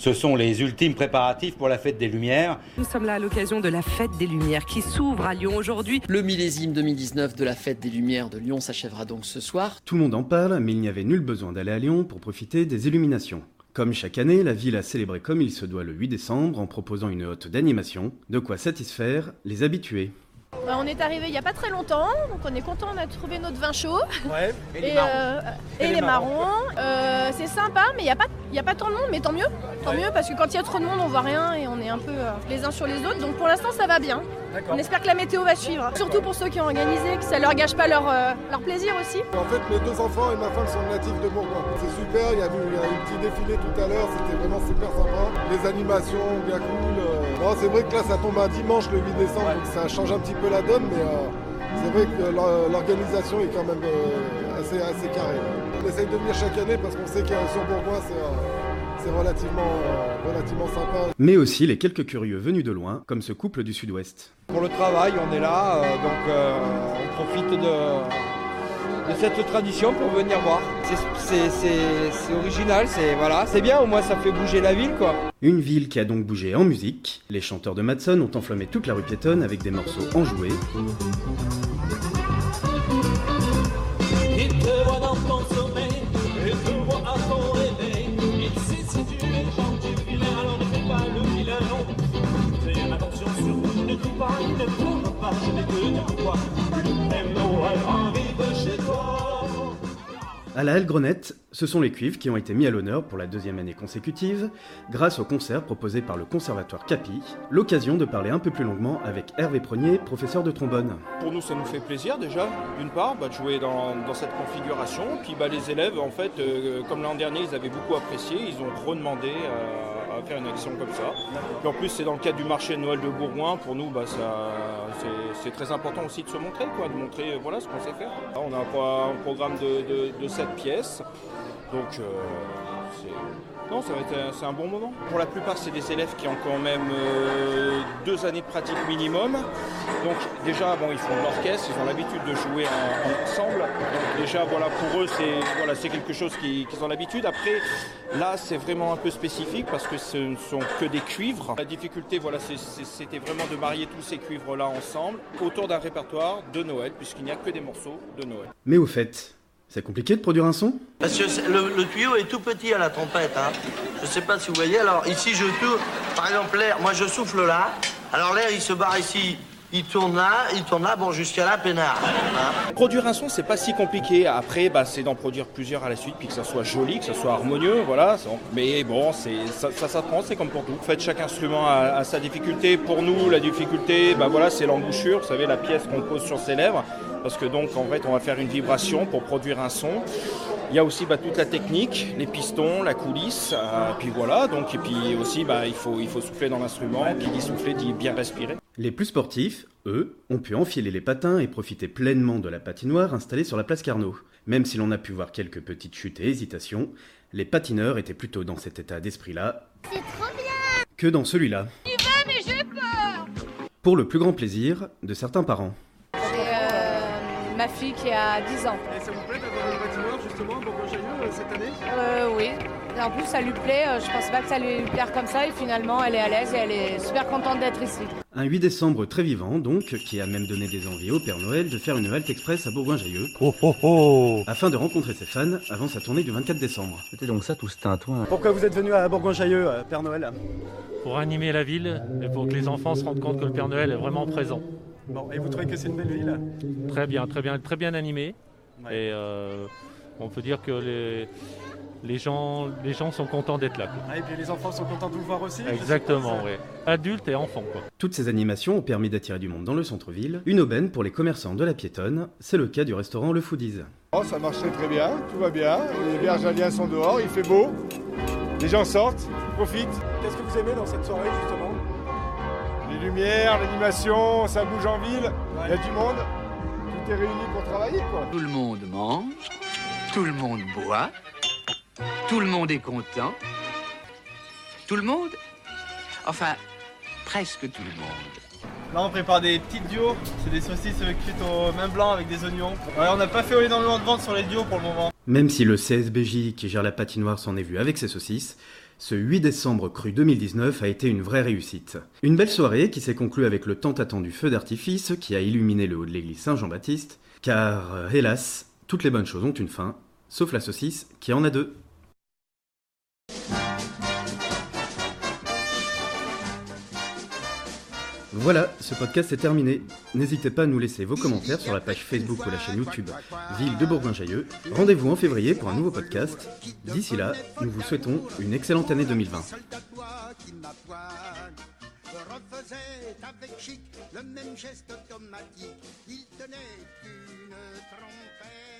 Ce sont les ultimes préparatifs pour la fête des Lumières. Nous sommes là à l'occasion de la fête des Lumières qui s'ouvre à Lyon aujourd'hui. Le millésime 2019 de la fête des Lumières de Lyon s'achèvera donc ce soir. Tout le monde en parle, mais il n'y avait nul besoin d'aller à Lyon pour profiter des illuminations. Comme chaque année, la ville a célébré comme il se doit le 8 décembre en proposant une haute d'animation, de quoi satisfaire les habitués. Euh, on est arrivé il n'y a pas très longtemps, donc on est content, on a trouvé notre vin chaud. Ouais, et, les Et, marrons. euh, et Et les les marrons. Euh, c'est sympa, mais il n'y a, pas- il y a pas tant de monde, mais tant mieux. Tant Ouais. mieux, parce que quand il y a trop de monde, on voit rien et on est un peu euh, les uns sur les autres. Donc pour l'instant, ça va bien. On espère que la météo va suivre. Surtout pour ceux qui ont organisé, que ça leur gâche pas leur, euh, leur plaisir aussi. En fait, mes deux enfants et ma femme sont natifs de Bourgoin. C'est super, il y a eu un petit défilé tout à l'heure, c'était vraiment super sympa. Les animations, bien cool. euh. Non, c'est vrai que là, ça tombe un dimanche le 8 décembre, donc ça change un petit peu la donne, mais euh, c'est vrai que l'or- l'organisation est quand même euh, assez, assez carrée. On essaye de venir chaque année parce qu'on sait qu'il y a sur Bourgoin, c'est euh, c'est relativement, euh, relativement sympa. Mais aussi les quelques curieux venus de loin, comme ce couple du sud-ouest. Pour le travail, on est là, euh, donc euh, on profite de, de cette tradition pour venir voir. C'est- C'est c'est- c'est original, c'est voilà, c'est bien, au moins ça fait bouger la ville quoi. Une ville qui a donc bougé en musique. Les chanteurs de Madson ont enflammé toute la rue piétonne avec des morceaux enjoués. À la Grenette, ce sont les cuivres qui ont été mis à l'honneur pour la deuxième année consécutive, grâce au concert proposé par le Conservatoire Capi, l'occasion de parler un peu plus longuement avec Hervé Prenier, professeur de trombone. Pour nous, ça nous fait plaisir déjà, d'une part, bah, de jouer dans, cette configuration. Puis bah, les élèves, en fait, euh, comme l'an dernier, ils avaient beaucoup apprécié, ils ont redemandé euh, à faire une action comme ça. En plus, c'est dans le cadre du marché Noël de Bourgoin. Pour nous, bah, c'est, très important aussi de se montrer, de montrer euh, voilà, ce qu'on sait faire. On a un programme de, de, de 7 pièces. Donc, euh. Non, ça va être un- bon moment. Pour la plupart, c'est des élèves qui ont quand même euh, deux années de pratique minimum. Donc déjà, bon, ils font de l'orchestre, ils ont l'habitude de jouer en- en ensemble. Déjà, voilà, pour eux, c'est voilà, quelque chose qui- qu'ils ont l'habitude. Après, là, c'est vraiment un peu spécifique parce que ce ne sont que des cuivres. La difficulté, voilà, c'était vraiment de marier tous ces cuivres-là ensemble autour d'un répertoire de Noël, puisqu'il n'y a que des morceaux de Noël. Mais au fait, c'est compliqué de produire un son Parce que le, le tuyau est tout petit à la trompette. Hein. Je sais pas si vous voyez. Alors ici, je tourne. Par exemple, l'air, moi je souffle là. Alors l'air, il se barre ici. Il tourne là, il tourne là, bon, jusqu'à là, peinard. hein. Produire un son, c'est pas si compliqué. Après, bah, c'est d'en produire plusieurs à la suite, puis que ça soit joli, que ça soit harmonieux, voilà. Mais bon, c'est ça, ça s'apprend, c'est comme pour tout. En fait, chaque instrument a, a sa difficulté. Pour nous, la difficulté, bah voilà, c'est l'embouchure. Vous savez, la pièce qu'on pose sur ses lèvres, parce que donc, en fait, on va faire une vibration pour produire un son. Il y a aussi bah, toute la technique, les pistons, la coulisse, euh, puis voilà. Donc, et puis aussi, bah, il faut, il faut souffler dans l'instrument. Qui dit souffler dit bien respirer. Les plus sportifs, eux, ont pu enfiler les patins et profiter pleinement de la patinoire installée sur la place Carnot. Même si l'on a pu voir quelques petites chutes et hésitations, les patineurs étaient plutôt dans cet état d'esprit-là C'est trop bien que dans celui-là. Tu vas, mais j'ai peur Pour le plus grand plaisir de certains parents. Ma fille qui a 10 ans. Et ça vous plaît d'avoir une patinoire justement à Bourgoin-Jailleux euh, cette année? Euh, oui. Et en plus, ça lui plaît. euh, Je pensais pas que ça lui plaire comme ça. Et finalement, elle est à l'aise et elle est super contente d'être ici. Un 8 décembre très vivant, donc, qui a même donné des envies au Père Noël de faire une halte express à Bourgoin-Jailleux, afin de rencontrer ses fans avant sa tournée du 24 décembre. C'était donc ça tout ce tintouin. Pourquoi vous êtes venu à Bourgoin-Jailleux, Père Noël? Pour animer la ville et pour que les enfants se rendent compte que le Père Noël est vraiment présent. Bon, et vous trouvez que c'est une belle ville Très bien, très bien, très bien animé. Et euh, on peut dire que les, les, gens, les gens sont contents d'être là. quoi. Ah, Et puis les enfants sont contents de vous voir aussi Exactement, oui. Adultes et enfants, quoi. Toutes ces animations ont permis d'attirer du monde dans le centre-ville, une aubaine pour les commerçants de la piétonne, c'est le cas du restaurant Le Foodies. Oh, ça marche très bien, tout va bien. Les bergaliens sont dehors, il fait beau. Les gens sortent, profitent. Qu'est-ce que vous aimez dans cette soirée justement? Lumières, l'animation, ça bouge en ville, il y a du monde. Tout est réuni pour travailler quoi. Tout le monde mange, tout le monde boit, tout le monde est content. Tout le monde Enfin, presque tout le monde. Là, on prépare des petites duos. C'est des saucisses cuites au main blanc avec des oignons. Ouais, on n'a pas fait énormément de ventes sur les duos pour le moment. Même si le CSBJ qui gère la patinoire s'en est vu avec ses saucisses, ce 8 décembre cru 2019 a été une vraie réussite. Une belle soirée qui s'est conclue avec le tant attendu feu d'artifice qui a illuminé le haut de l'église Saint-Jean-Baptiste, car, euh, hélas, toutes les bonnes choses ont une fin, sauf la saucisse qui en a deux. Voilà, ce podcast est terminé. N'hésitez pas à nous laisser vos commentaires sur la page Facebook ou la chaîne YouTube Ville de Bourgoin-Jailleux. Rendez-vous en février pour un nouveau podcast. D'ici là, nous vous souhaitons une excellente année 2020. refaisait avec chic le même geste automatique. Il tenait une trompette.